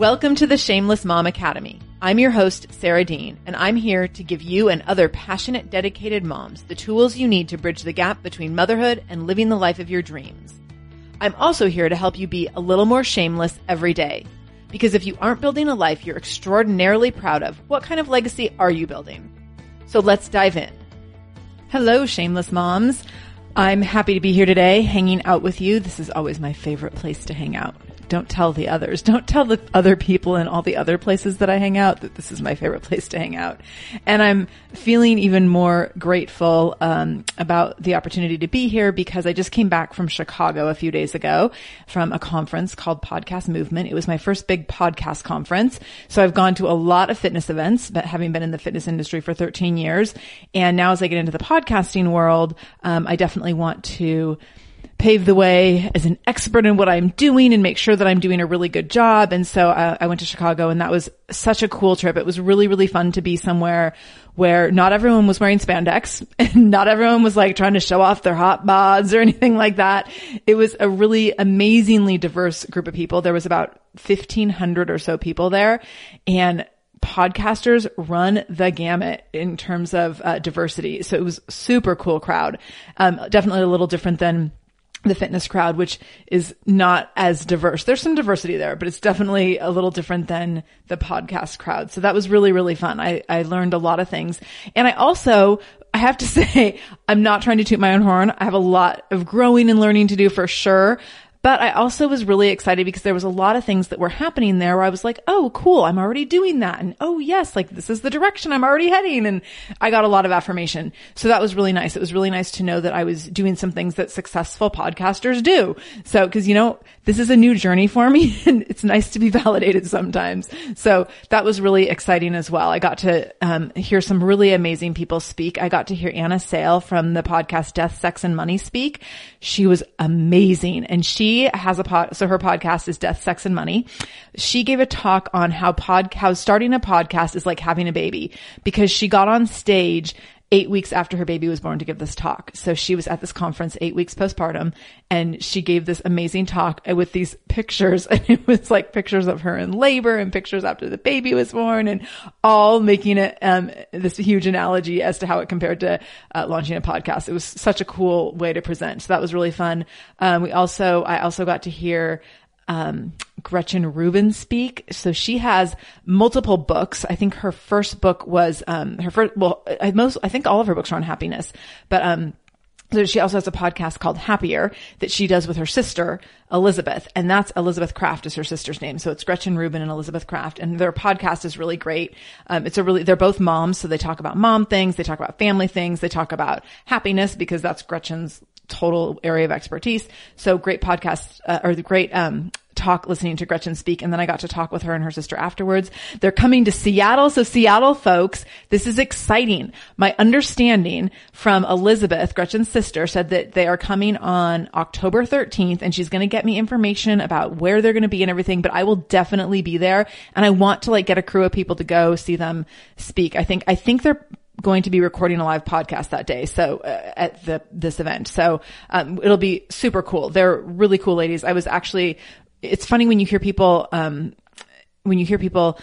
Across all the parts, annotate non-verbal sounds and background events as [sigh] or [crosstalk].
Welcome to the Shameless Mom Academy. I'm your host, Sarah Dean, and I'm here to give you and other passionate, dedicated moms the tools you need to bridge the gap between motherhood and living the life of your dreams. I'm also here to help you be a little more shameless every day. Because if you aren't building a life you're extraordinarily proud of, what kind of legacy are you building? So let's dive in. Hello, shameless moms. I'm happy to be here today hanging out with you. This is always my favorite place to hang out don't tell the others. [laughs] Don't tell the other people in all the other places that I hang out that this is my favorite [laughs] place to hang out. And I'm feeling even more grateful um, about the opportunity to be here because I just came back from Chicago a few days ago from a conference called Podcast Movement. It was my first big podcast conference. So I've gone to a lot of fitness events, but having been in the fitness industry for 13 years. And now as I get into the podcasting world, um, I definitely want to pave the way as an expert in what I'm doing and make sure that I'm doing a really good job. And so uh, I went to Chicago and that was such a cool trip. It was really, really fun to be somewhere where not everyone was wearing spandex [laughs] and not everyone was like trying to show off their hot bods or [laughs] anything like that. It was a really amazingly diverse group of people. There was about 1500 or so people there and podcasters run the gamut in terms of uh, diversity. So it was super cool crowd. Um, definitely a little different than the fitness crowd, which is not as diverse. There's some diversity there, but it's definitely a little different than the podcast crowd. So that was really, really fun. I, I learned a lot of things. And I also, I have to [laughs] say, I'm not trying to toot my own horn. I have a lot of growing and learning to do for sure. But I also was really excited because there was a lot of things that were happening there where I was like, oh, cool. I'm already doing that. And oh, yes, like this is the direction I'm already heading. And I got a lot of affirmation. So that was really nice. It was really nice to know that I was doing some things that successful podcasters do. So, cause you know, this is a new journey for me [laughs] and it's nice to be validated sometimes. So that was really exciting as well. I got to um, hear some really amazing people speak. I got to hear Anna Sale from the podcast Death, Sex and Money speak. She was amazing and she has a pod, so her podcast is Death, Sex and Money. She gave a talk on how pod, how starting a podcast is like having a baby because she got on stage eight weeks after her baby was born to give this talk. So she was at this conference eight weeks postpartum and she gave this amazing talk with these pictures [laughs] and it was like pictures of her in labor and pictures after the baby was born and all making it, um, this huge analogy as to how it compared to uh, launching a podcast. It was such a cool way to present. So that was really fun. Um, we also, I also got to hear, um, Gretchen Rubin speak. So she has multiple books. I think her first book was, um, her first, well, I, most, I think all of her books are on happiness, but, um, so she also has a podcast called Happier that she does with her sister, Elizabeth. And that's Elizabeth Craft is her sister's name. So it's Gretchen Rubin and Elizabeth Craft. And their podcast is really great. Um, it's a really, they're both moms. So they talk about mom things. They talk about family things. They talk about happiness because that's Gretchen's total area of expertise. So great podcast, uh, or the great, um, talk listening to Gretchen speak. And then I got to talk with her and her sister afterwards. They're coming to Seattle. So Seattle folks, this is exciting. My understanding from Elizabeth, Gretchen's sister said that they are coming on October 13th and she's going to get me information about where they're going to be and everything, but I will definitely be there. And I want to like get a crew of people to go see them speak. I think, I think they're going to be recording a live podcast that day. So uh, at the this event, so um, it'll be super cool. They're really cool ladies. I was actually it's funny when you hear people, um, when you hear people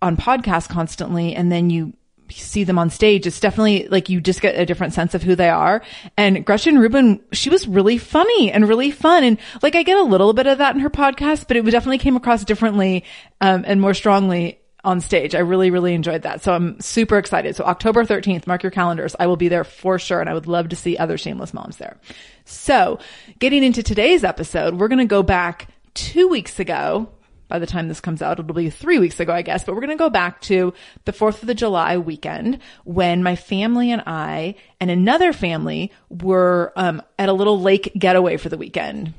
on podcasts constantly and then you see them on stage, it's definitely like you just get a different sense of who they are. And Gretchen Rubin, she was really funny and really fun. And like I get a little bit of that in her podcast, but it definitely came across differently, um, and more strongly on stage. I really, really enjoyed that. So I'm super excited. So October 13th, mark your calendars. I will be there for sure. And I would love to see other shameless moms there. So getting into today's episode, we're going to go back two weeks ago. By the time this comes out, it'll be three weeks ago, I guess, but we're going to go back to the 4th of the July weekend when my family and I and another family were, um, at a little lake getaway for the weekend.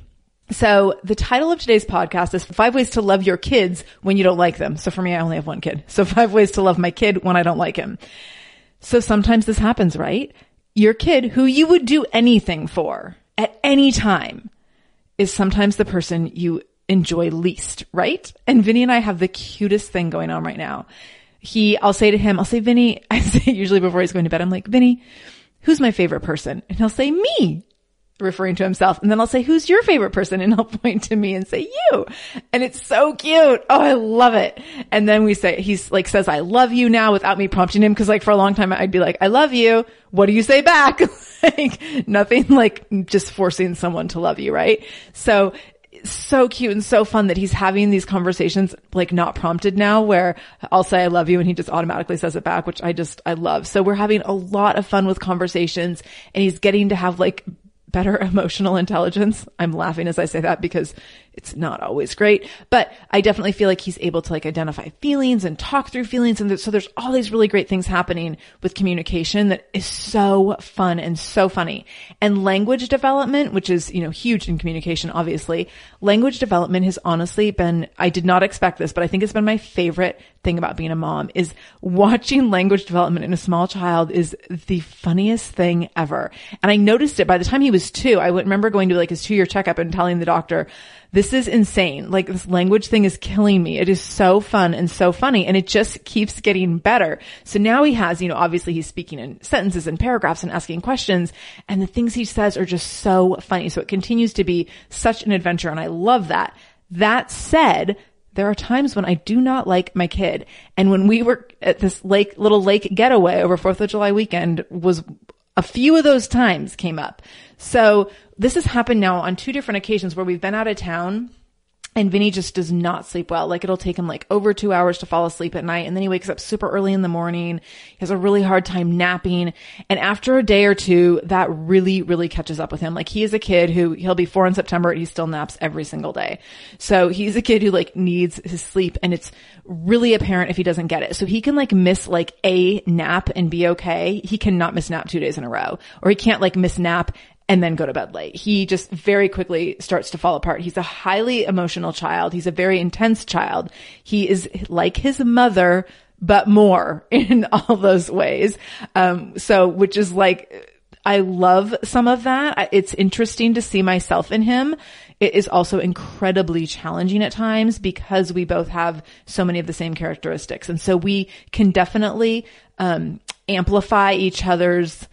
So the title of today's podcast is five ways to love your kids when you don't like them. So for me, I only have one kid. So [laughs] five ways to love my kid when I don't like him. So sometimes this happens, right? Your kid who you would do anything for at any time is sometimes the person you enjoy least, right? And Vinnie and I have the cutest thing going on right now. He, I'll say to him, I'll say, Vinnie, [laughs] I say usually before he's going to bed, I'm like, Vinnie, who's my favorite person? And he'll say, me referring to himself. And then I'll say, who's your favorite person? And [laughs] he'll point to me and say, you. And it's so cute. Oh, I love it. And then we say, he's like says, I love you now without me prompting him. Cause like for a long time, I'd be like, I love you. What do you say back? [laughs] like nothing like just forcing someone to love you. Right. So so cute and so fun that he's having these conversations like not prompted now where I'll say I love you and he just automatically says it back, which I just, I love. So we're having a lot of fun with conversations and he's getting to have like better [laughs] emotional intelligence. I'm laughing as I say that because it's not always great, but I definitely feel like he's able to like identify feelings and talk through feelings. And so there's all these really great things happening with communication that is so fun and so funny. And language development, which is, you know, huge in communication, obviously. Language development has honestly been, I did not expect this, but I think it's been my favorite thing about being a mom is watching language development in a small child is the funniest thing ever. And I noticed it by the time he was two. I remember going to like his two year checkup and telling the doctor, this is insane. Like this language thing is killing me. It is so fun and so funny and it just keeps getting better. So now he has, you know, obviously he's speaking in sentences and paragraphs and asking questions and the things he says are just so funny. So it continues to be such an adventure and I love that. That said, there are times when I do not like my kid. And when we were at this lake, little lake getaway over 4th of July weekend was a few of those times came up. So this has happened now on two different occasions where we've been out of town and Vinnie just does not sleep well. Like it'll take him like over two hours to fall asleep at night. And then he wakes up super early in the morning. He has a really hard time napping. And after a day or two, that really, really catches up with him. Like he is a kid who he'll be four in September and he still naps every single day. So he's a kid who like needs his sleep and it's really apparent if he doesn't get it. So he can like miss like a nap and be okay. He cannot miss nap two days in a row or he can't like miss nap and then go to bed late. He just very quickly starts to fall apart. He's a highly emotional child. He's a very intense child. He is like his mother, but more [laughs] in all those ways. Um, so, which is like, I love some of that. It's interesting to see myself in him. It is also incredibly challenging at times because we both have so many of the same characteristics. And so we can definitely, um, amplify each other's,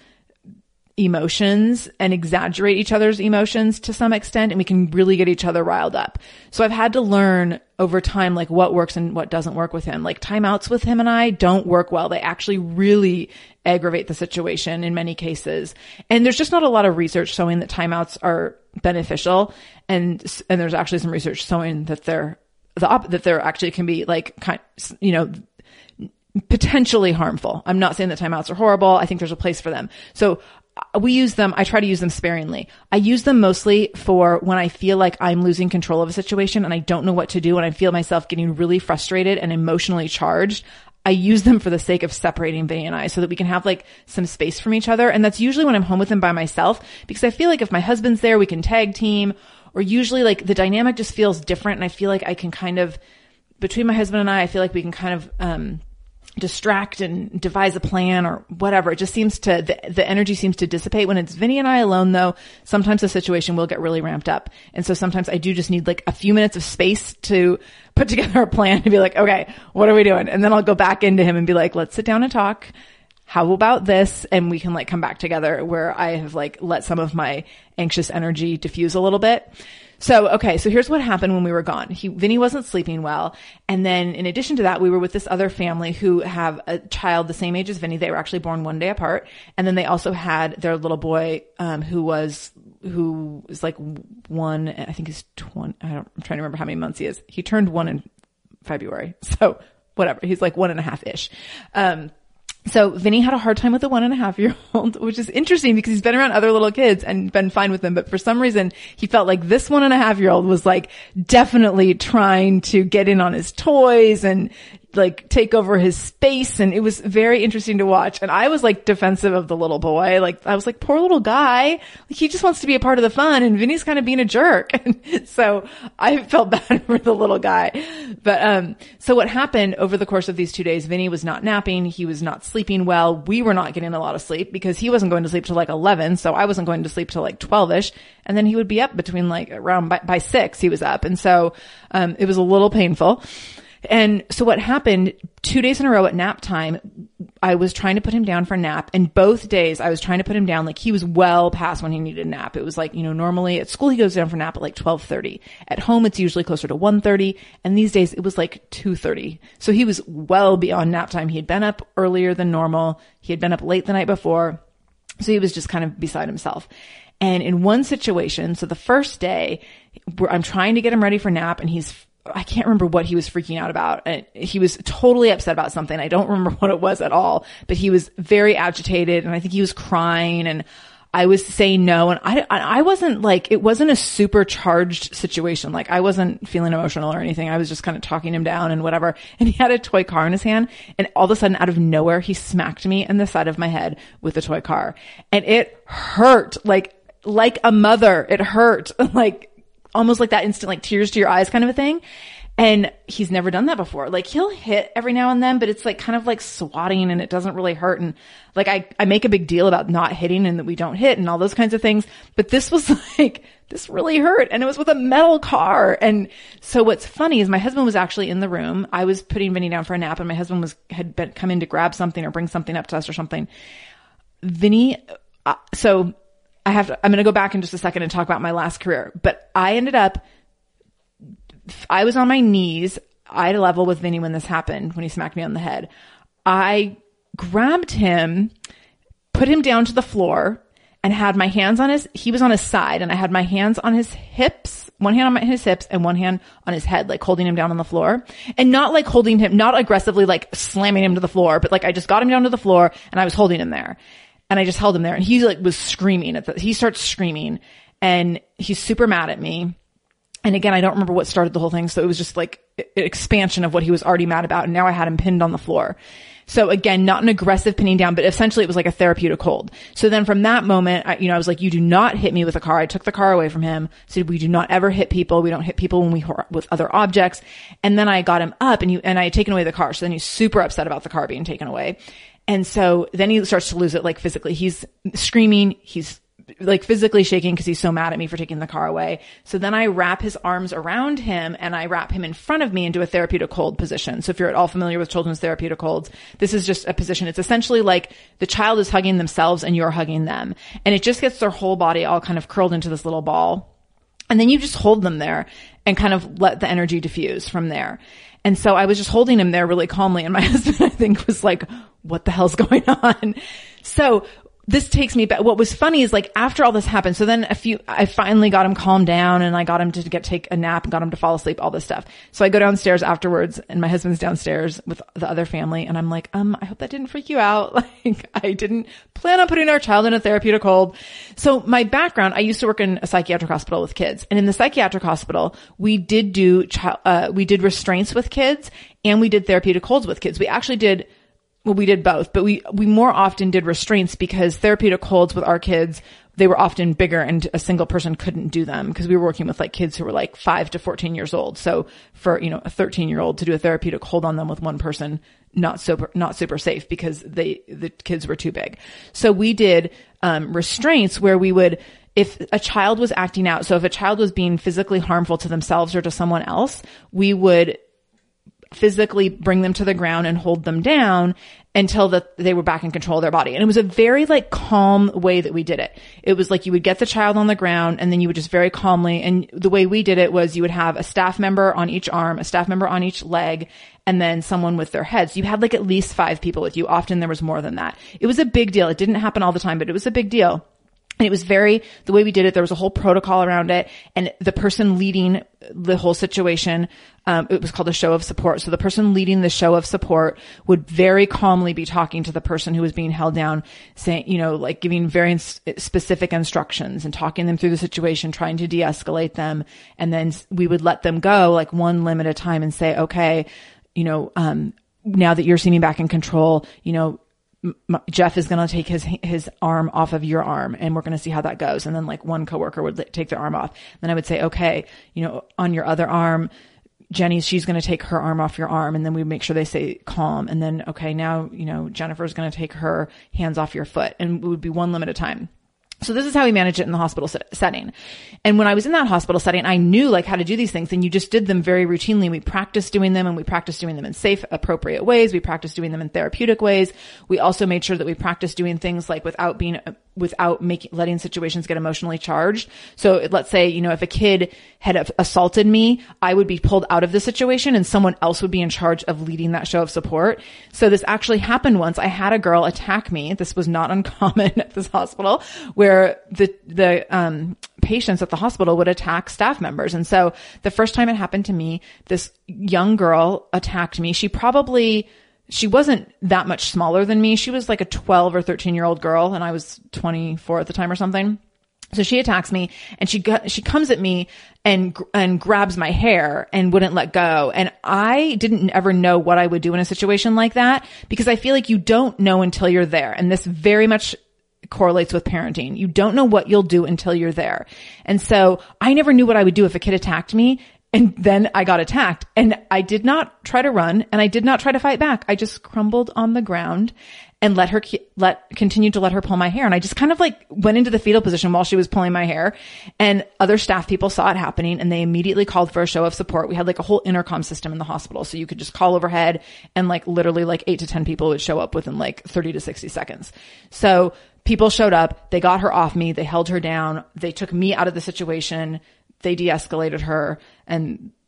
emotions and exaggerate each other's emotions to some extent and we can really get each other riled up. So I've had to learn over time like what works and what doesn't work with him. Like timeouts with him and I don't work well. They actually really aggravate the situation in many cases. And there's just not a lot of research showing that timeouts are beneficial and and there's actually some research showing that they're the op- that there actually can be like kind you know potentially harmful. I'm not saying that timeouts are horrible. I think there's a place for them. So we use them. I try to use them sparingly. I use them mostly for when I feel like I'm losing control of a situation and I don't know what to do and I feel myself getting really frustrated and emotionally charged. I use them for the sake of separating Vinnie and I so that we can have like some space from each other. And that's usually when I'm home with him by myself because I feel like if my husband's there, we can tag team or usually like the dynamic just feels different. And I feel like I can kind of, between my husband and I, I feel like we can kind of, um, distract and devise a plan or whatever. It just seems to, the, the energy seems to dissipate. When it's Vinnie and I alone though, sometimes the situation will get really ramped up. And so sometimes I do just need like a few minutes of space to put [laughs] together a plan to be like, okay, what are we doing? And then I'll go back into him and be like, let's sit down and talk. How about this? And we can like come back together where I have like let some of my anxious energy diffuse a little bit. So, okay, so here's what happened when we were gone. He, Vinnie wasn't sleeping well. And then in addition to that, we were with this other family who have a child the same age as Vinnie. They were actually born one day apart. And then they also had their little boy, um, who was, who was like one, I think he's 20, I don't, I'm trying to remember how many months he is. He turned one in February. [laughs] So whatever. He's like one and a half ish. Um, so Vinnie had a hard time with the one and a half year old, [laughs] which is interesting because he's been around other little kids and been fine with them. But for some reason, he felt like this one and a half year old was like definitely trying to get in on his toys and like take over his space and it was very interesting to watch. And I was like defensive of the little boy. Like I was like, poor little guy. Like he just wants to be a part of the fun and Vinnie's kind of being a jerk. [laughs] And so I felt [laughs] bad for the little guy. But, um, so what happened over the course of these two days, Vinnie was not napping. He was not sleeping well. We were not getting a lot of sleep because he wasn't going to sleep till like 11. So I wasn't going to sleep till like 12ish. And then he would be up between like around by, by six, he was up. And so, um, it was a little painful. And so what happened two days in a row at nap time, I was trying to put him down for nap and both days I was trying to put him down like he was well past when he needed a nap. It was like, you know, normally at school he goes down for nap at like 1230. At home it's usually closer to 1.30 and these days it was like 2.30. So he was well beyond nap time. He had been up earlier than normal. He had been up late the night before. So he was just kind of beside himself. And in one situation, so the first day, I'm trying to get him ready for nap and he's I can't remember what he was freaking out about. He was totally upset about something. I don't remember [laughs] what it was at all, but he was very agitated and I think he was crying and I was saying no. And I, I wasn't like, it wasn't a super charged situation. Like I wasn't feeling emotional or anything. I was just kind of talking him down and whatever. [laughs] And he had a toy car in his hand and all of a sudden out of nowhere, he smacked me in the side of my head with the toy car and it hurt like, like a mother. It hurt [laughs] like almost like that instant, like tears to your eyes kind of a thing. And he's never done that before. Like he'll hit every now and then, but it's like kind of like swatting and it doesn't really hurt. And like I, I make a big deal about not hitting and that we don't hit and all those kinds of things. But this was [laughs] like, this really hurt and it was with a metal car. And so what's funny is my husband was actually in the room. I was putting Vinnie down for a nap and my husband was, had been, come in to grab something or bring something up to us or something. Vinnie, uh, so I have to, I'm going to go back in just a second and talk about my last career, but I ended up, I was on my knees, eye level with Vinnie when this happened, when he smacked me on the head. I grabbed him, put him down to the floor and had my hands on his, he was on his side and I had my hands on his hips, one hand on my, his hips and one hand on his head, like holding him down on the floor and not like holding him, not aggressively like slamming him to the floor, but like I just got him down to the floor and I was holding him there and I just held him there and he like was screaming at the, he starts screaming and he's super mad at me. And again, I don't remember what started the whole thing. So it was just like an expansion of what he was already mad about. And now I had him pinned on the floor. So again, not an aggressive pinning down, but essentially it was like a therapeutic hold. So then from that moment, I, you know, I was like, you do not hit me with a car. I took the car away from him. Said, we do not ever hit people. We don't hit people when we, with other objects. And then I got him up and you, and I had taken away the car. So then he's super upset about the car being taken away. And so then he starts to lose it like physically. He's screaming. He's like physically shaking because he's so mad at me for taking the car away. So then I wrap his arms around him and I wrap him in front of me into a therapeutic hold position. So if you're at all familiar with children's therapeutic holds, this is just a position. It's essentially like the child is hugging themselves and you're hugging them. And it just gets their whole body all kind of curled into this little ball. And then you just hold them there and kind of let the energy diffuse from there. And so I was just holding him there really calmly. And my [laughs] husband, I think, was like, what the hell's going [laughs] on? So this takes me back. What was funny is like after all this happened, so then a few, I finally got him calmed down and I got him to get, take a nap and got him to fall asleep, all this stuff. So I go downstairs afterwards and my husband's downstairs with the other family and I'm like, um, I hope that didn't freak you out. [laughs] Like I didn't plan on putting our child in a therapeutic hold. So my background, I used to work in a psychiatric hospital with kids and in the psychiatric hospital, we did do, child, uh, we did restraints with kids and we did therapeutic holds with kids. We actually did well, we did both, but we, we more often did restraints because therapeutic holds with our kids, they were often bigger and a single person couldn't do them because we were working with like kids who were like five to 14 years old. So for, you know, a 13 year old to do a therapeutic hold on them with one person, not super, not super safe because they, the kids were too big. So we did, um, restraints where we would, if a child was acting out, so if a child was being physically harmful to themselves or to someone else, we would physically bring them to the ground and hold them down until that they were back in control of their body. And it was a very like calm way that we did it. It was like you would get the child on the ground and then you would just very calmly, and the way we did it was you would have a staff member on each arm, a staff member on each leg, and then someone with their heads. You had like at least five people with you. Often there was more than that. It was a big deal. It didn't happen all the time, but it was a big deal. And it was very, the way we did it, there was a whole protocol around it. And the person leading the whole situation, um, it was called a show of support. So the person leading the show of support would very calmly be talking to the person who was being held down, saying, you know, like giving very specific instructions and talking them through the situation, trying to de-escalate them. And then we would let them go like one limb at a time and say, okay, you know, um, now that you're seeming back in control, you know, Jeff is going to take his his arm off of your arm, and we're going to see how that goes. And then like one coworker would take their arm off. Then I would say, okay, you know, on your other arm, Jenny, she's going to take her arm off your arm, and then we make sure they say calm. And then okay, now you know Jennifer's going to take her hands off your foot, and it would be one limb at a time. So this is how we manage it in the hospital setting. And when I was in that hospital setting, I knew like how to do these things and you just did them very routinely. We practiced doing them and we practiced doing them in safe, appropriate ways. We practiced doing them in therapeutic ways. We also made sure that we practiced doing things like without being without making letting situations get emotionally charged. So let's say, you know, if a kid had assaulted me, I would be pulled out of the situation and someone else would be in charge of leading that show of support. So this actually happened once. I had a girl attack me. This was not [laughs] uncommon at this hospital where the the um patients at the hospital would attack staff members. And so the first time it happened to me, this young girl attacked me. She probably she wasn't that much smaller than me. She was like a 12 or 13 year old girl and I was 24 at the time or something. So she attacks me and she she comes at me and and grabs my hair and wouldn't let go. And I didn't ever know what I would do in a situation like that because I feel like you don't know until you're there. And this very much correlates with parenting. You don't know what you'll do until you're there. And so I never knew what I would do if a kid attacked me and then I got attacked and I did not try to run and I did not try to fight back. I just crumbled on the ground and let her, let, continue to let her pull my hair. And I just kind of like went into the fetal position while she was pulling my hair and other staff people saw it happening and they immediately called for a show of support. We had like a whole intercom system in the hospital. So you could just call overhead and like literally like eight to 10 people would show up within like 30 to 60 seconds. So people showed up. They got her off me. They held her down. They took me out of the situation they de-escalated her and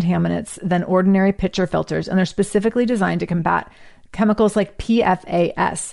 contaminants than ordinary pitcher filters, and they're specifically designed to combat chemicals like PFAS,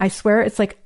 I swear it's like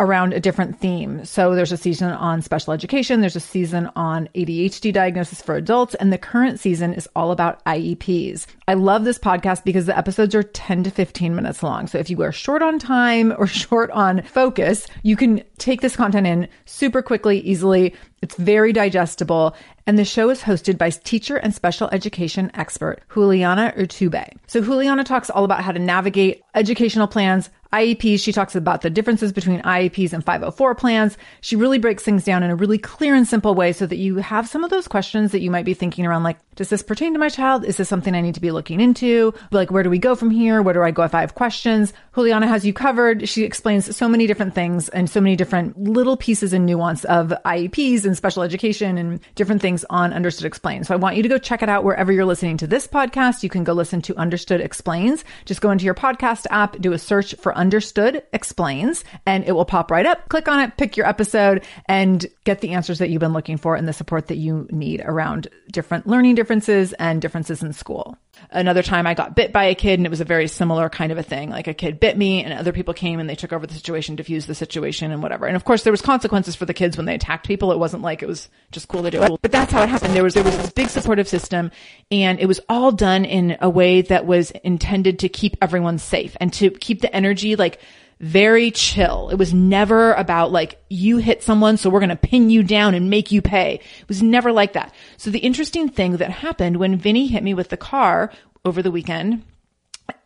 around a different theme. So there's a season on special education, there's a season on ADHD diagnosis for adults, and the current season is all about IEPs. I love this podcast because the episodes are 10 to 15 minutes long. So if you are short on time or [laughs] short on focus, you can take this content in super quickly, easily. It's very digestible. And the show is hosted by teacher and special education expert Juliana Urtubey. So Juliana talks all about how to navigate educational plans, IEPs, she talks about the differences between IEPs and 504 plans. She really breaks things down in a really clear and simple way so that you have some of those questions that you might be thinking around like, does this pertain to my child? Is this something I need to be looking into? Like, where do we go from here? Where do I go if I have questions? Juliana has you covered. She explains so many different things and so many different little pieces and nuance of IEPs and special education and different things on Understood Explains. So I want you to go check it out wherever you're listening to this podcast. You can go listen to Understood Explains. Just go into your podcast app, do a search for Understood Explains, and it will pop right up. Click on it, pick your episode, and get the answers that you've been looking for and the support that you need around different learning differences and differences in school. Another time I got bit by a kid and it was a very similar kind of a thing. Like a kid bit me and other people came and they took over the situation, diffused the situation and whatever. And of course there was consequences for the kids when they attacked people. It wasn't like it was just cool to do. But that's how it happened. There was, there was this big supportive system and it was all done in a way that was intended to keep everyone safe and to keep the energy like very chill. It was never about like, you hit someone, so we're going to pin you down and make you pay. It was never like that. So the interesting thing that happened when Vinnie hit me with the car over the weekend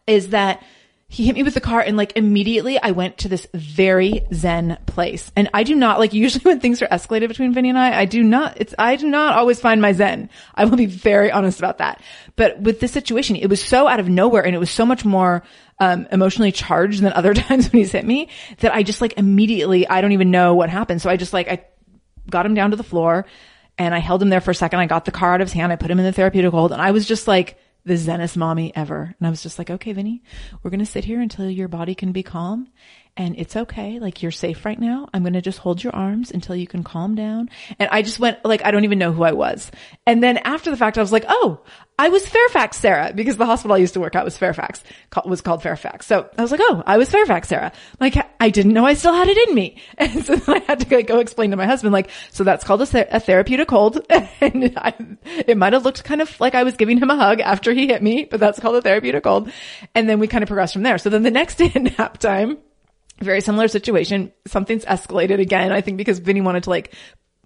is that he hit me with the car and like immediately I went to this very zen place. And I do not like [laughs] usually when things are escalated between Vinnie and I, I do not, it's, I do not always find my zen. I will be very honest about that. But with this situation, it was so out of nowhere and it was so much more, um, emotionally charged than other [laughs] times when he's hit me that I just like immediately, I don't even know what happened. So I just like, I got him down to the floor and I held him there for a second. I got the car out of his hand. I put him in the therapeutic hold and I was just like, the zenest mommy ever. And I was just like, okay, Vinnie, we're going to sit here until your body can be calm and it's okay. Like you're safe right now. I'm going to just hold your arms until you can calm down. And I just went like, I don't even know who I was. And then after the fact, I was like, oh, I was Fairfax Sarah because the hospital I used to work at was Fairfax, was called Fairfax. So I was like, oh, I was Fairfax Sarah. Like I didn't know I still had it in me. [laughs] And so I had to go explain to my husband, like, so that's called a, a therapeutic hold. [laughs] and I, it might have looked kind of like I was giving him a hug after he hit me, but that's called a therapeutic hold. And then we kind of progressed from there. So then the next day at nap time, very similar situation. Something's escalated again. I think because Vinnie wanted to like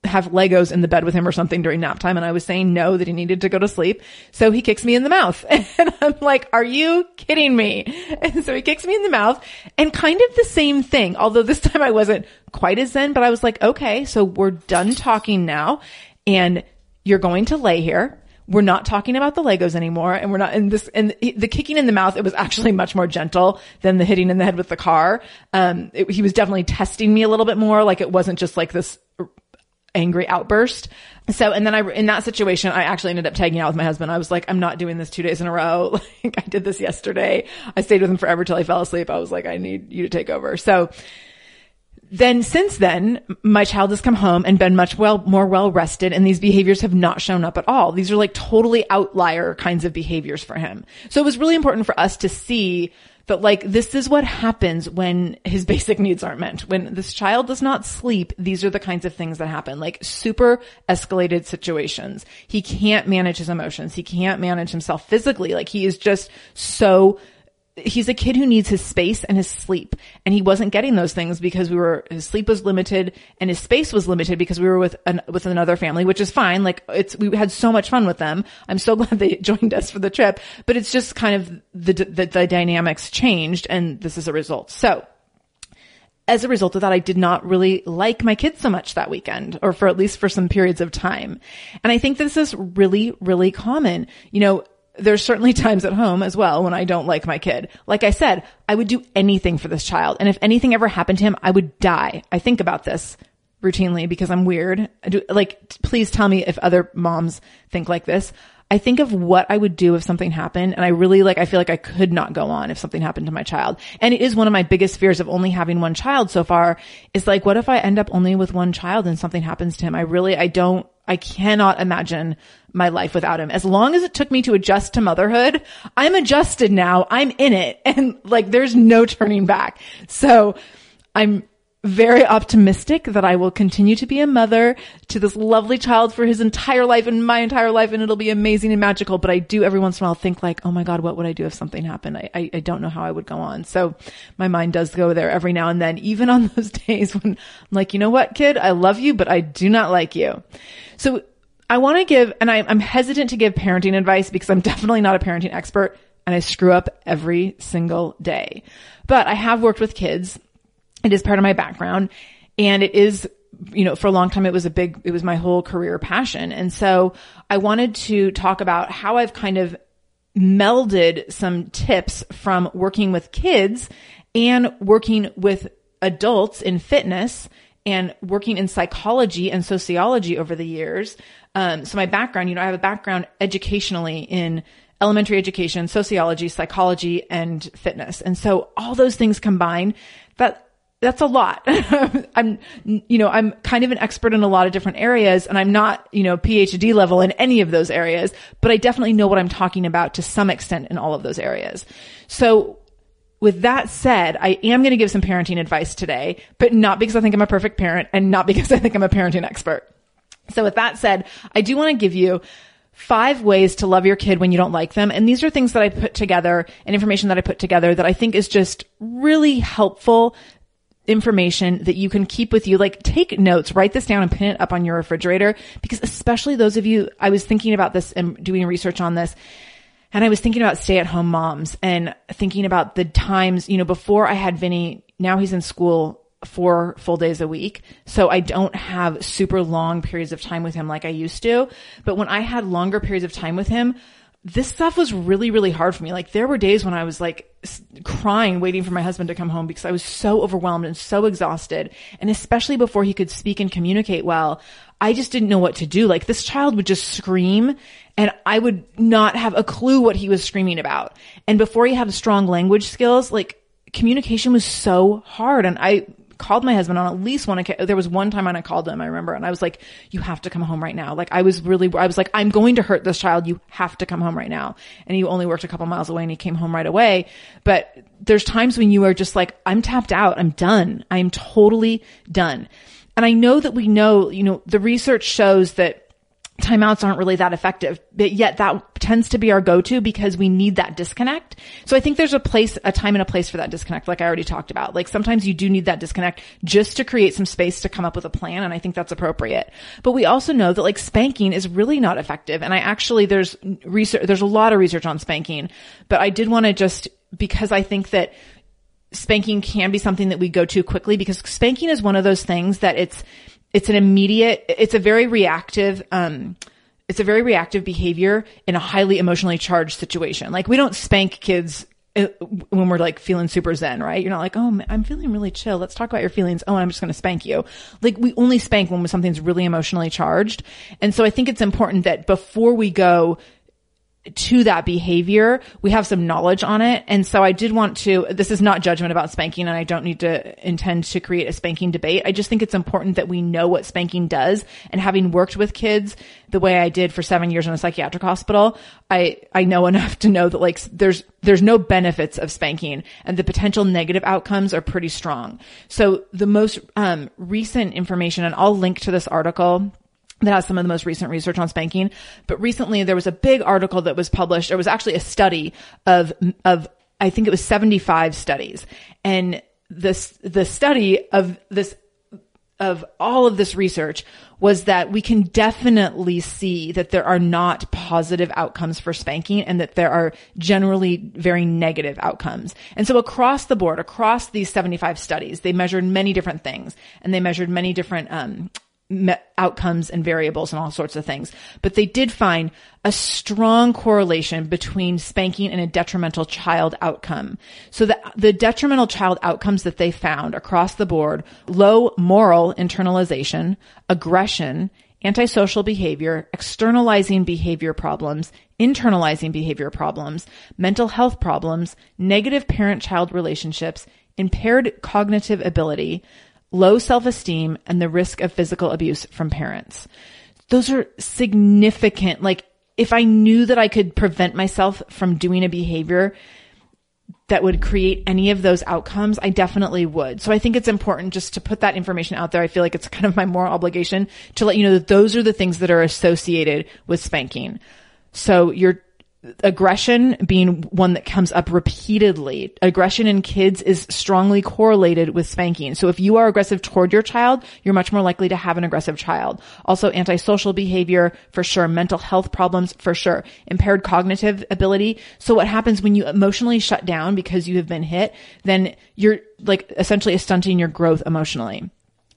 have Legos in the bed with him or something during nap time. And I was saying no, that he needed to go to sleep. So he kicks me in the mouth [laughs] and I'm like, are you kidding me? And so he kicks me in the mouth and kind of the same thing. Although this [laughs] time I wasn't quite as zen, but I was like, okay, so we're done talking now and you're going to lay here. We're not talking about the Legos anymore. And we're not in this, and the kicking in the mouth, it was actually [laughs] much more gentle than the hitting in the head with the car. Um, it, he was definitely testing me a little bit more. Like it wasn't just like this angry outburst. So, and then I, in that situation, I actually ended up tagging out with my husband. I was like, I'm not doing this two days in a row. [laughs] Like I did this yesterday. I stayed with him forever till I fell asleep. I was like, I need you to take over. So then since then, my child has come home and been much well, more well rested and these behaviors have not shown up at all. These are like totally outlier kinds of behaviors for him. So it was really important for us to see that like this is what happens when his [laughs] basic needs aren't met. When this child does not sleep, these are the kinds of things that happen, like super escalated situations. He can't manage his emotions. He can't manage himself physically. Like he is just so he's a kid who needs his space and his sleep. And he wasn't getting those things because we were, his sleep was limited and his space was limited because we were with an, with another family, which is fine. Like it's, we had so much fun with them. I'm so [laughs] glad they joined us for the trip, but it's just kind of the, the, the dynamics changed and this is a result. So as a result of that, I did not really like my kids so much that weekend, or for at least for some periods of time. And I think this is really, really common. You know, there's certainly [laughs] times at home as well when I don't like my kid. Like I said, I would do anything for this child. And if anything ever happened to him, I would die. I think about this routinely because I'm weird. I do, like, please tell me if other moms think like this. I think of what I would do if something happened and I really like, I feel like I could not go on if something happened to my child. And it is one of my biggest fears of only having one child so far is like, what if I end up only with one child and something happens to him? I really, I don't, I cannot imagine my life without him. As long as it took me to adjust to motherhood, I'm adjusted now. I'm in it [laughs] and like there's no turning back. So I'm very optimistic that I will continue to be a mother to this lovely child for his entire life and my entire life. And it'll be amazing and magical. But I do every once in a while think like, oh my God, what would I do if something happened? I, I, I don't know how I would go on. So my mind does go there every now and then, even on [laughs] those days when I'm like, you know what, kid, I love you, but I do not like you. So I want to give, and I, I'm hesitant to give parenting advice because I'm [laughs] definitely not a parenting expert and I screw up every single day. But I have worked with kids it is part of my background and it is you know, for a long time, it was a big, it was my whole career passion. And so I wanted to talk about how I've kind of melded some tips from working with kids and working with adults in fitness and working in psychology and sociology over the years. Um, so my background, you know, I have a background educationally in elementary education, sociology, psychology, and fitness. And so all those things combined, that that's a lot. [laughs] I'm, you know, I'm kind of an expert in a lot of different areas and I'm not, you know, PhD level in any of those areas, but I definitely know what I'm talking about to some extent in all of those areas. So with that said, I am going to give some parenting advice today, but not because I think I'm a perfect parent and not because I think I'm a parenting expert. So with that said, I do want to give you five ways to love your kid when you don't like them. And these are things that I put together and information that I put together that I think is just really helpful information that you can keep with you. Like take notes, write this down and pin it up on your refrigerator because especially those of you, I was thinking about this and doing research on this. And I was thinking about stay at home moms and thinking about the times, you know, before I had Vinnie, now he's in school four full days a week. So I don't have super long periods of time with him like I used to. But when I had longer periods of time with him, this stuff was really, really hard for me. Like there were days when I was like crying, waiting for my husband to come home because I was so overwhelmed and so exhausted. And especially before he could speak and communicate well, I just didn't know what to do. Like this child would just scream and I would not have a clue what he was screaming about. And before he had strong language skills, like communication was so hard. And I called my husband on at least one occasion. There was one time when I called him, I remember, and I was like, you have to come home right now. Like I was really, I was like, I'm going to hurt this child. You have to come home right now. And he only worked a couple miles away and he came home right away. But there's times when you are just like, I'm tapped out. I'm done. I'm totally done. And I know that we know, you know, the research shows that timeouts aren't really that effective, but yet that tends to be our go-to because we need that disconnect. So I think there's a place, a time and a place for that disconnect, like I already talked about. Like sometimes you do need that disconnect just to create some space to come up with a plan. And I think that's appropriate. But we also know that like spanking is really not effective. And I actually, there's research, there's a lot of research on spanking, but I did want to just, because I think that spanking can be something that we go to quickly because spanking is one of those things that it's, it's an immediate, it's a very reactive, um, it's a very reactive behavior in a highly emotionally charged situation. Like we don't spank kids uh, when we're like feeling super zen, right? You're not like, oh, I'm feeling really chill. Let's talk about your feelings. Oh, I'm just going to spank you. Like we only spank when something's really emotionally charged. And so I think it's important that before we go to that behavior. We have some knowledge on it. And so I did want to, this is not judgment about spanking and I don't need to intend to create a spanking debate. I just think it's important that we know what spanking does. And having worked with kids the way I did for seven years in a psychiatric hospital, I, I know [laughs] enough to know that like there's, there's no benefits of spanking and the potential negative outcomes are pretty strong. So the most, um, recent information, and I'll link to this article that has some of the most recent research on spanking. But recently there was a big article that was published. It was actually a study of, of, I think it was 75 studies. And this, the study of this, of all of this research was that we can definitely see that there are not positive outcomes for spanking and that there are generally very negative outcomes. And so across the board, across these 75 studies, they measured many different things and they measured many different, um, outcomes and variables and all sorts of things. But they did find a strong correlation between spanking and a detrimental child outcome. So the, the detrimental child outcomes that they found across the board, low moral internalization, aggression, antisocial behavior, externalizing behavior problems, internalizing behavior problems, mental health problems, negative parent-child relationships, impaired cognitive ability, low self-esteem, and the risk of physical abuse from parents. Those are significant. Like, if I knew that I could prevent myself from doing a behavior that would create any of those outcomes, I definitely would. So I think it's important just to put that information out there. I feel like it's [laughs] kind of my moral obligation to let you know that those are the things that are associated with spanking. So you're aggression being one that comes up repeatedly. Aggression in kids is strongly correlated with spanking. So if you are aggressive toward your child, you're much more likely to have an aggressive child. Also antisocial behavior, for sure. Mental health problems, for sure. Impaired cognitive ability. So what happens when you emotionally shut down because you have been hit, then you're like essentially stunting your growth emotionally.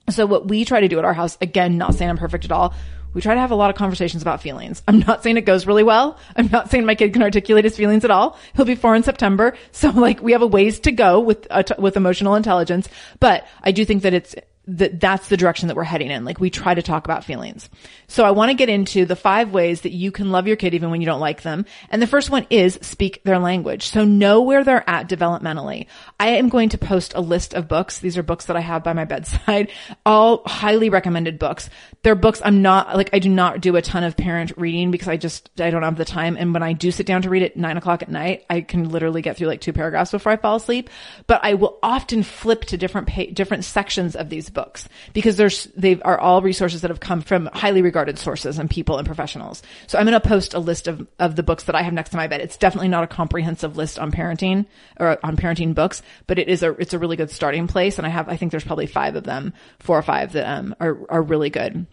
So what we try to do at our house, again, not saying I'm perfect at all, we try to have a lot of conversations about feelings. I'm not saying it goes really well. I'm not saying my kid can articulate his feelings at all. He'll be four in September. [laughs] So like we have a ways to go with, uh, with emotional intelligence, but I do think that it's that that's the direction that we're heading in. Like we try to talk about feelings. So I want to get into the five ways that you can love your kid even when you don't like them. And the first one is speak their language. So know where they're at developmentally. I am going to post a list of books. These are books that I have by my bedside, [laughs] all highly recommended books. They're books I'm not like, I do not do a ton of parent reading because I just, I don't have the time. And when I do sit down to read at nine o'clock at night, I can literally get through like two paragraphs before I fall asleep. But I will often flip to different, pa- different sections of these books because there's, they are all resources that have come from highly regarded sources and people and professionals. So I'm going to post a list of, of the books that I have next to my bed. It's definitely not a comprehensive list on parenting or on parenting books, but it is a, it's a really good starting place. And I have, I think there's probably five of them, four or five that, um, are, are really good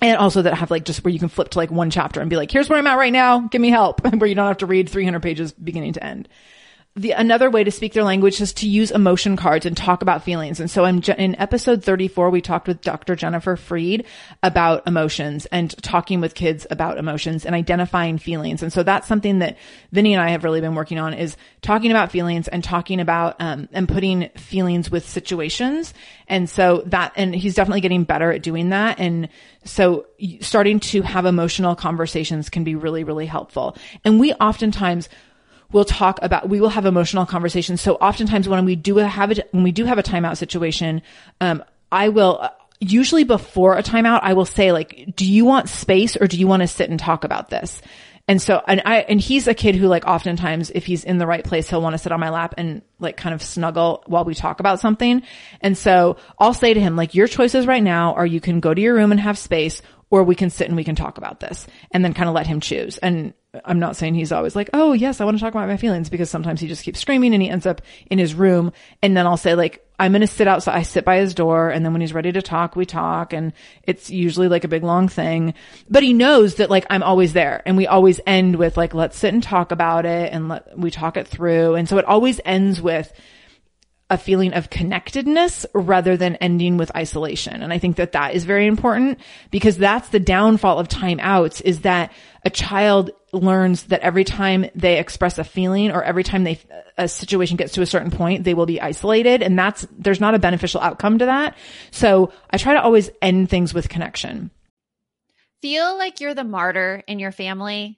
and also that have like just where you can flip to like one chapter and be like, here's where I'm at right now. Give me help. [laughs] where you don't have to read 300 pages beginning to end the another way to speak their language is to use emotion cards and talk about feelings. And so in, in episode 34, we talked with Dr. Jennifer Freed about emotions and talking with kids about emotions and identifying feelings. And so that's something that Vinnie and I have really been working on is talking about feelings and talking about, um, and putting feelings with situations. And so that, and he's definitely getting better at doing that. And so starting to have emotional conversations can be really, really helpful. And we oftentimes we'll talk about, we will have emotional conversations. So oftentimes when we do have a, when we do have a timeout situation, um, I will, usually before a timeout, I will say like, do you want space or do you want to sit and talk about this? And so, and I, and he's a kid who like oftentimes, if he's in the right place, he'll want to sit on my lap and like kind of snuggle while we talk about something. And so I'll say to him, like, your choices right now are you can go to your room and have space or we can sit and we can talk about this and then kind of let him choose. And I'm not saying he's always like, oh yes, I want to talk about my feelings because sometimes he just keeps screaming and he ends up in his room. And then I'll say like, I'm going to sit outside. I sit by his door and then when he's ready to talk, we talk and it's usually like a big long thing, but he knows that like I'm always there and we always end with like, let's sit and talk about it and let, we talk it through. And so it always ends with, a feeling of connectedness rather than ending with isolation. And I think that that is very important because that's the downfall of timeouts is that a child learns that every time they express a feeling or every time they, a situation gets to a certain point, they will be isolated. And that's, there's not a beneficial outcome to that. So I try to always end things with connection. Feel like you're the martyr in your family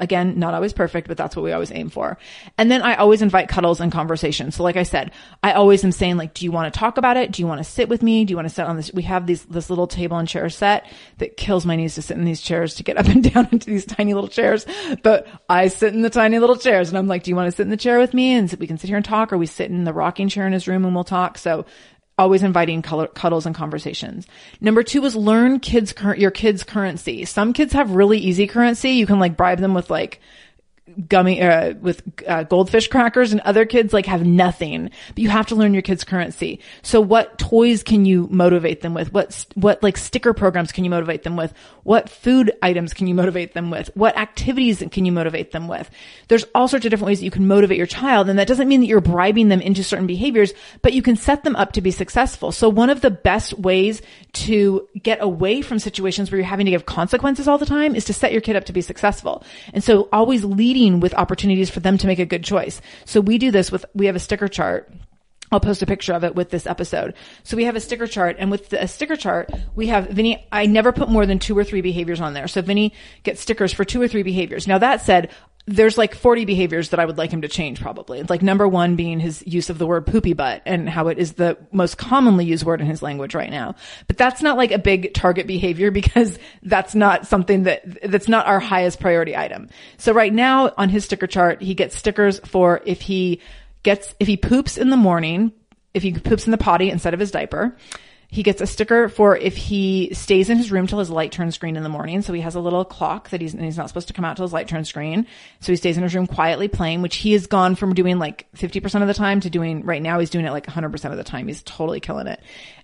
Again, not always perfect, but that's what we always aim for. And then I always invite cuddles and conversation. So like I said, I always am saying like, do you want to talk about it? Do you want to sit with me? Do you want to sit on this? We have these, this little table and chair set that kills my knees to sit in these chairs to get up and [laughs] down into these tiny little chairs. But I sit in the tiny little chairs and I'm like, do you want to sit in the chair with me? And we can sit here and talk or we sit in the rocking chair in his room and we'll talk. So always inviting cuddles and conversations. Number two is learn kids, your kids currency. Some kids have really easy currency. You can like bribe them with like gummy uh, with uh, goldfish crackers and other kids like have nothing. But you have to learn your kids currency. So what toys can you motivate them with? What what like sticker programs can you motivate them with? What food items can you motivate them with? What activities can you motivate them with? There's all sorts of different ways that you can motivate your child and that doesn't mean that you're bribing them into certain behaviors but you can set them up to be successful. So one of the best ways to get away from situations where you're having to give consequences all the time is to set your kid up to be successful. And so always with opportunities for them to make a good choice. So we do this with, we have a sticker chart. I'll post a picture of it with this episode. So we have a sticker chart and with the, sticker chart, we have Vinnie, I never put more than two or three behaviors on there. So Vinnie gets stickers for two or three behaviors. Now that said, there's like 40 behaviors that I would like him to change probably. It's like number one being his use of the word poopy butt and how it is the most commonly used word in his language right now. But that's not like a big target behavior [laughs] because that's not something that, that's not our highest priority item. So right now on his sticker chart, he gets stickers for if he gets, if he poops in the morning, if he poops in the potty instead of his diaper, he gets a sticker for if he stays in his room till his light turns green in the morning. So he has a little clock that he's, he's not supposed to come out till his light turns green. So he stays in his room quietly playing, which he has gone from doing like 50% of the time to doing right now. He's doing it like 100% of the time. He's totally killing it.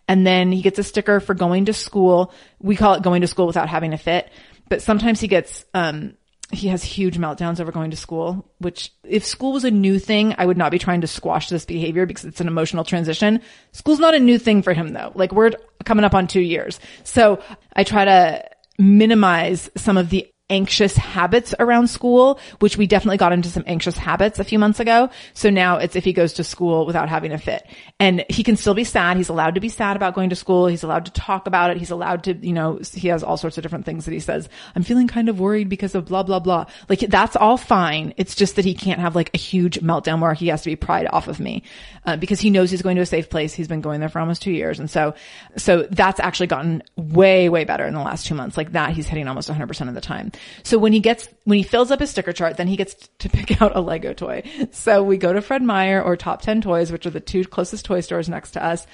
And then he gets a sticker for going to school. We call it going to school without having a fit, but sometimes he gets, um, he has huge meltdowns over going to school, which if school was a new thing, I would not be trying to squash this behavior because it's an emotional transition. School's not a new thing for him though. Like we're coming up on two years. So I try to minimize some of the anxious habits around school, which we definitely got into some anxious habits a few months ago. So now it's if he goes to school without having a fit and he can still be sad. He's allowed to be sad about going to school. He's allowed to talk about it. He's allowed to, you know, he has all sorts of different things that he says. I'm feeling kind of worried because of blah, blah, blah. Like that's all fine. It's just that he can't have like a huge meltdown where he has to be pried off of me, uh, because he knows he's going to a safe place. He's been going there for almost two years. And so, so that's actually gotten way, way better in the last two months. Like that, he's hitting almost 100% of the time. So when he gets, when he fills up his sticker chart, then he gets to pick [laughs] out a Lego toy. So we go to Fred Meyer or Top 10 Toys, which are the two closest toy stores next to us.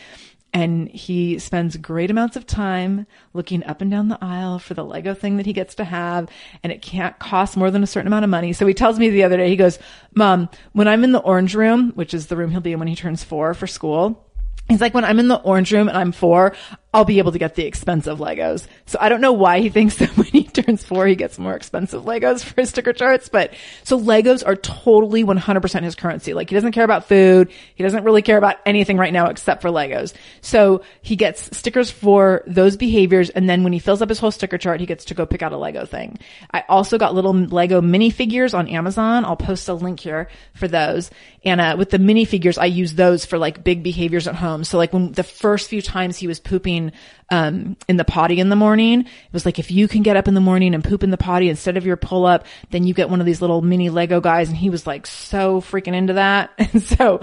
And he spends great amounts of time looking up and down the aisle for the Lego thing that he gets to have. And it can't cost more than a certain amount of money. So he tells me the other day, he goes, mom, when I'm in the orange room, which is the room he'll be in when he turns four for school, He's like, when I'm in the orange room and I'm four, I'll be able to get the expensive Legos. So I don't know why he thinks that [laughs] when he turns four, he gets more expensive Legos for his sticker charts. But so Legos are totally 100% his currency. Like he doesn't care about food. He doesn't really care about anything right now except for Legos. So he gets stickers for those behaviors. And then when he fills up his whole sticker chart, he gets to go pick out a Lego thing. I also got little Lego minifigures on Amazon. I'll post a link here for those. And, uh, with the minifigures, I use those for like big behaviors at home. So like when the first few times he was pooping, um, in the potty in the morning, it was like, if you can get up in the morning and poop in the potty instead of your pull up, then you get one of these little mini Lego guys. And he was like so freaking into that. [laughs] And so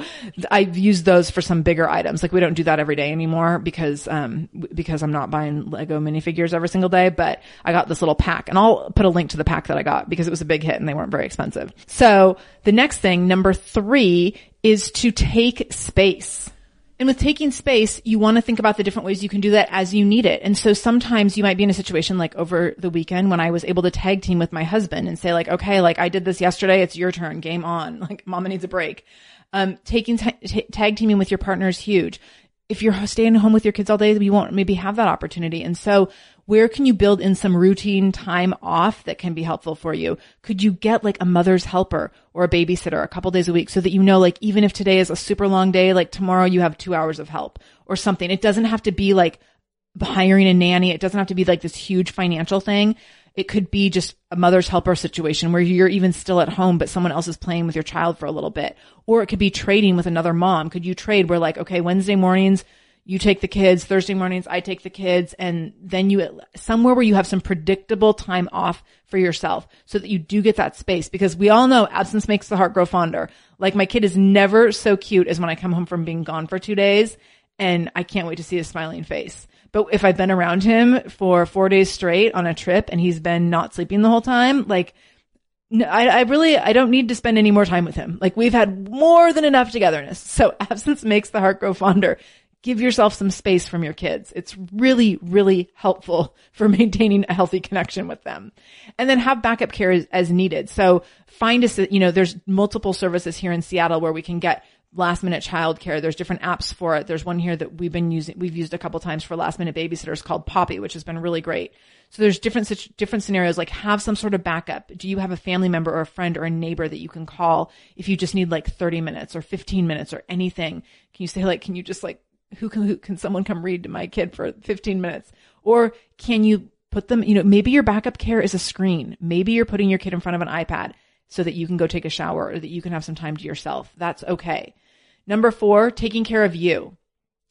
I've used those for some bigger items. Like we don't do that every day anymore because, um, because I'm not buying Lego minifigures every single day, but I got this little pack and I'll put a link to the pack that I got because it was a big hit and they weren't very expensive. So the next thing, number three is to take space. And with taking space, you want to think about the different ways you can do that as you need it. And so sometimes you might be in a situation like over the weekend when I was able to tag team with my husband and say like, okay, like I did this yesterday. It's your turn. Game on. [laughs] Like mama needs a break. Um, taking t- t- tag teaming with your partner is huge. If you're staying home with your kids all day, you won't maybe have that opportunity. And so where can you build in some routine time off that can be helpful for you? Could you get like a mother's helper or a babysitter a couple days a week so that you know, like, even if today is a super long day, like tomorrow you have two hours of help or something. It doesn't have to be like hiring a nanny. It doesn't have to be like this huge financial thing. It could be just a mother's helper situation where you're even still at home, but someone else is playing with your child for a little bit. Or it could be trading with another mom. Could you trade where like, okay, Wednesday mornings, you take the kids, Thursday mornings, I take the kids, and then you, somewhere where you have some predictable time off for yourself so that you do get that space because we all know absence makes the heart grow fonder. Like my kid is never so cute as when I come home from being gone for two days and I can't wait to see his smiling face. But if I've been around him for four days straight on a trip and he's been not sleeping the whole time, like, no, I, I really, I don't need to spend any more time with him. Like we've had more than enough togetherness. So [laughs] absence makes the heart grow fonder. Give yourself some space from your kids. It's really, really helpful [laughs] for maintaining a healthy connection with them. And then have backup care as, as needed. So find a, you know, there's multiple services here in Seattle where we can get last minute childcare. There's different apps for it. There's one here that we've been using, we've used a couple times for last minute babysitters called Poppy, which has been really great. So there's different, different scenarios like have some sort of backup. Do you have a family member or a friend or a neighbor that you can call if you just need like 30 minutes or 15 minutes or anything? Can you say like, can you just like, who can, who can someone come read to my kid for 15 minutes? Or can you put them, you know, maybe your backup care is a screen. Maybe you're putting your kid in front of an iPad so that you can go take a shower or that you can have some time to yourself. That's okay. Number four, taking care of you.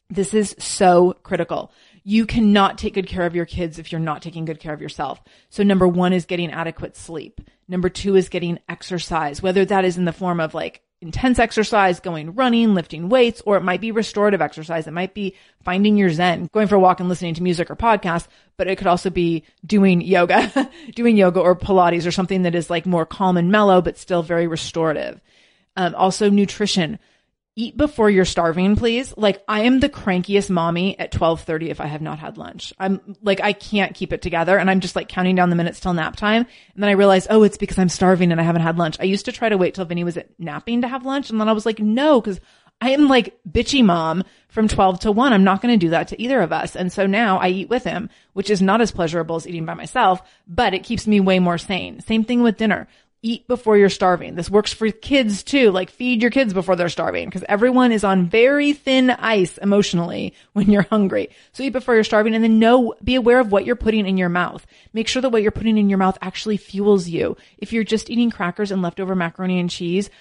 This is so critical. You cannot take good care of your kids if you're not taking good care of yourself. So number one is getting adequate sleep. Number two is getting exercise, whether that is in the form of like intense exercise, going running, lifting weights, or it might be restorative exercise. It might be finding your zen, going for a walk and listening to music or podcasts, but it could also be doing yoga, [laughs] doing yoga or Pilates or something that is like more calm and mellow, but still very restorative. Um, also nutrition eat before you're starving, please. Like I am the crankiest mommy at 1230 if I have not had lunch. I'm like, I can't keep it together and I'm just like counting down the minutes till nap time. And then I realize, oh, it's because I'm starving and I haven't had lunch. I used to try to wait till Vinnie was at napping to have lunch. And then I was like, no, cause I am like bitchy mom from 12 to 1. I'm not going to do that to either of us. And so now I eat with him, which is not as pleasurable as eating by myself, but it keeps me way more sane. Same thing with dinner eat before you're starving. This works for kids too. Like feed your kids before they're starving because everyone is on very thin ice emotionally [laughs] when you're hungry. So eat before you're starving and then know, be aware of what you're putting in your mouth. Make sure that what you're putting in your mouth actually fuels you. If you're just eating crackers and leftover macaroni and cheese,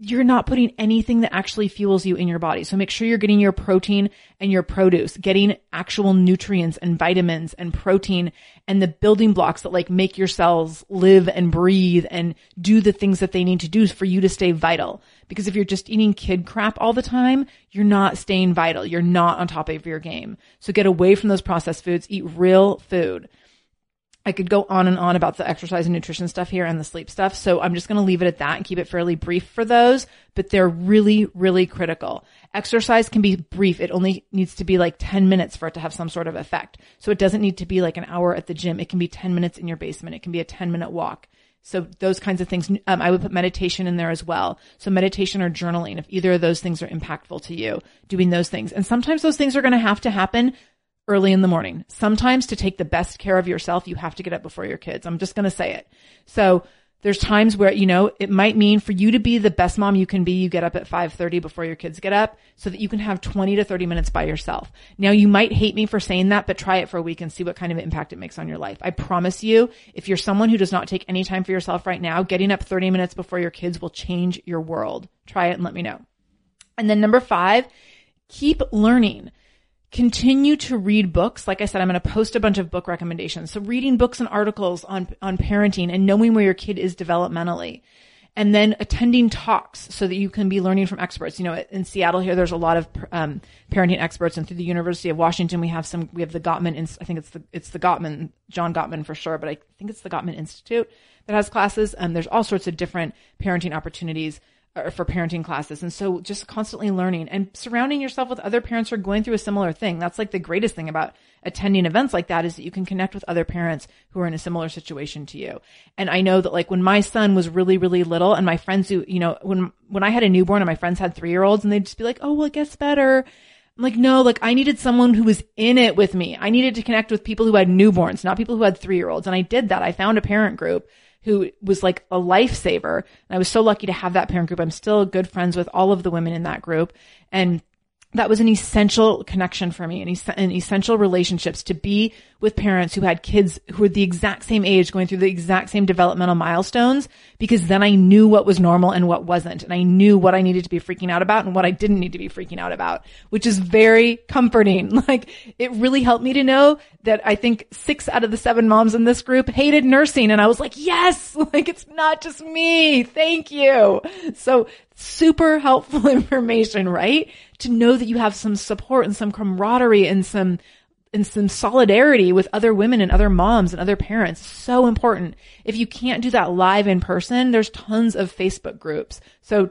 you're not putting anything that actually fuels you in your body. So make sure you're getting your protein and your produce, getting actual nutrients and vitamins and protein and the building blocks that like make your cells live and breathe and do the things that they need to do for you to stay vital. Because if you're just eating kid crap all the time, you're not staying vital. You're not on top of your game. So get away from those processed foods, eat real food. I could go on and on about the exercise and nutrition stuff here and the sleep stuff. So I'm just going to leave it at that and keep it fairly brief for those, but they're really, really critical. Exercise can be brief. It only needs to be like 10 minutes for it to have some sort of effect. So it doesn't need to be like an hour at the gym. It can be 10 minutes in your basement. It can be a 10 minute walk. So those kinds of things. Um, I would put meditation in there as well. So meditation or journaling, if either of those things are impactful to you, doing those things. And sometimes those things are going to have to happen early in the morning. Sometimes to take the best care of yourself, you have to get up before your kids. I'm just going to say it. So there's times where, you know, it might mean for you to be the best mom you can be, you get up at 5:30 before your kids get up so that you can have 20 to 30 minutes by yourself. Now you might hate me for saying that, but try it for a week and see what kind of impact it makes on your life. I promise you, if you're someone who does not take any time for yourself right now, getting up 30 minutes before your kids will change your world. Try it and let me know. And then number 5, keep learning continue to read books. Like I said, I'm going to post a bunch of book recommendations. So reading books and articles on, on parenting and knowing where your kid is developmentally. And then attending talks so that you can be learning from experts. You know, in Seattle here, there's a lot of um, parenting experts, and through the University of Washington, we have some. We have the Gottman. I think it's the it's the Gottman, John Gottman for sure, but I think it's the Gottman Institute that has classes. And there's all sorts of different parenting opportunities Uh, for parenting classes. And so just constantly learning and surrounding yourself with other parents who are going through a similar thing. That's like the greatest thing about attending events like that is that you can connect with other parents who are in a similar situation to you. And I know that like when my son was really, really little and my friends who, you know, when, when I had a newborn and my friends had three year olds and they'd just be like, Oh, well, it gets better. I'm like, no, like I needed someone who was in it with me. I needed to connect with people who had newborns, not people who had three year olds. And I did that. I found a parent group who was like a lifesaver. And I was so lucky to have that parent group. I'm still good friends with all of the women in that group. And that was an essential connection for me, and es- an, essential relationships to be with parents who had kids who were the exact same age, going through the exact same developmental milestones, because then I knew what was normal and what wasn't. And I knew what I needed to be freaking out about and what I didn't need to be freaking out about, which is very comforting. [laughs] Like it really helped me to know that I think six out of the seven moms in this group hated nursing. And I was like, yes, [laughs] like it's not just me. Thank you. So super helpful [laughs] information, right? To know that you have some support and some camaraderie and some and some solidarity with other women and other moms and other parents. So important. If you can't do that live in person, there's tons of Facebook groups. So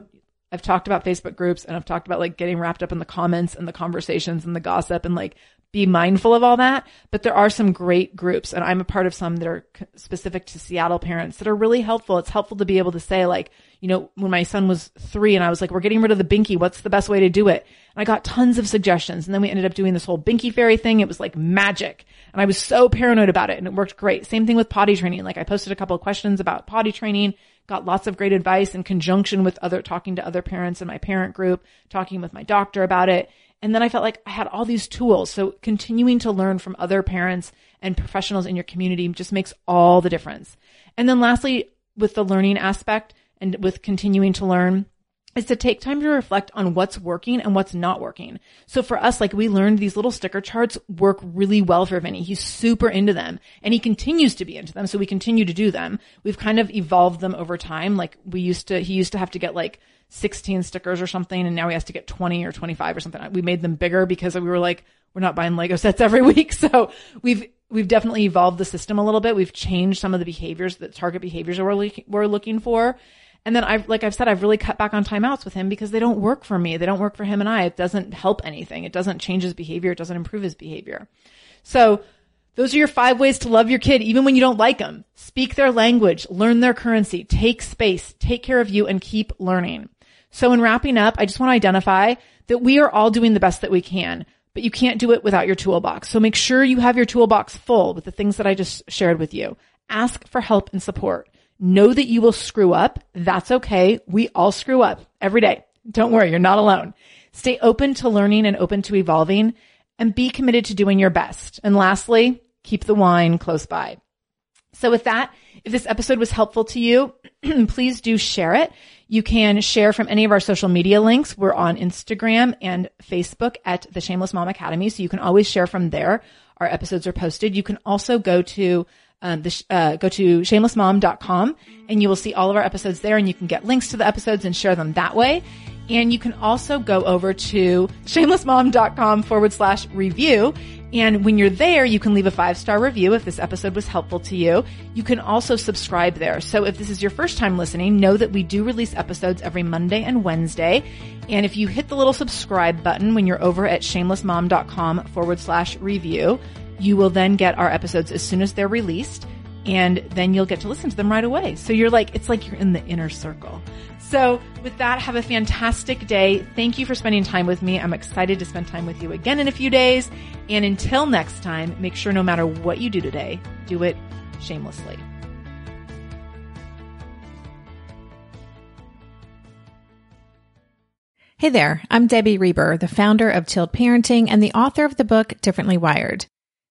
I've talked about Facebook groups and I've talked about like getting wrapped up in the comments and the conversations and the gossip and like be mindful of all that. But there are some great groups and I'm a part of some that are specific to Seattle parents that are really helpful. It's helpful to be able to say like, you know, when my son was three and I was like, we're getting rid of the binky. What's the best way to do it? And I got tons of suggestions. And then we ended up doing this whole binky fairy thing. It was like magic. And I was so paranoid about it and it worked great. Same thing with potty training. Like I posted a couple of questions about potty training, got lots of great advice in conjunction with other, talking to other parents in my parent group, talking with my doctor about it. And then I felt like I had all these tools. So continuing to learn from other parents and professionals in your community just makes all the difference. And then lastly, with the learning aspect, and with continuing to learn is to take time to reflect on what's working and what's not working. So for us, like we learned these little sticker charts work really well for Vinnie. He's super into them and he continues to be into them. So we continue to do them. We've kind of evolved them over time. Like we used to, he used to have to get like 16 stickers or something and now he has to get 20 or 25 or something. We made them bigger because we were like, we're not buying Lego [laughs] sets every week. So we've, we've definitely evolved the system a little bit. We've changed some of the behaviors that target behaviors that we're, we're looking for. And then I've, like I've said, I've really cut back on timeouts with him because they don't work for me. They don't work for him and I. It doesn't help anything. It doesn't change his behavior. It doesn't improve his behavior. So those are your five ways to love your kid, even when you don't like them. Speak their language, learn their currency, take space, take care of you and keep learning. So in wrapping up, I just want to identify that we are all doing the best that we can, but you can't do it without your toolbox. So make sure you have your toolbox full with the things that I just shared with you. Ask for help and support. Know that you will screw up. That's okay. We all screw up every day. Don't worry. You're not alone. Stay open to learning and open to evolving and be committed to doing your best. And lastly, keep the wine close by. So with that, if this episode was helpful to you, [clears throat] please do share it. You can share from any of our social media links. We're on Instagram and Facebook at the Shameless Mom Academy. So you can always share from there. Our episodes are posted. You can also go to um, the, uh, go to shamelessmom.com and you will see all of our episodes there and you can get links to the episodes and share them that way. And you can also go over to shamelessmom.com forward slash review. And when you're there, you can leave a five star review if this episode was helpful to you. You can also subscribe there. So if this is your first time listening, know that we do release episodes every Monday and Wednesday. And if you hit the little subscribe button when you're over at shamelessmom.com forward slash review, you will then get our episodes as soon as they're released. And then you'll get to listen to them right away. So you're like, it's like you're in the inner circle. So with that, have a fantastic day. Thank you for spending time with me. I'm excited to spend time with you again in a few days. And until next time, make sure no matter what you do today, do it shamelessly. Hey there, I'm Debbie Reber, the founder of Tilt Parenting and the author of the book Differently Wired.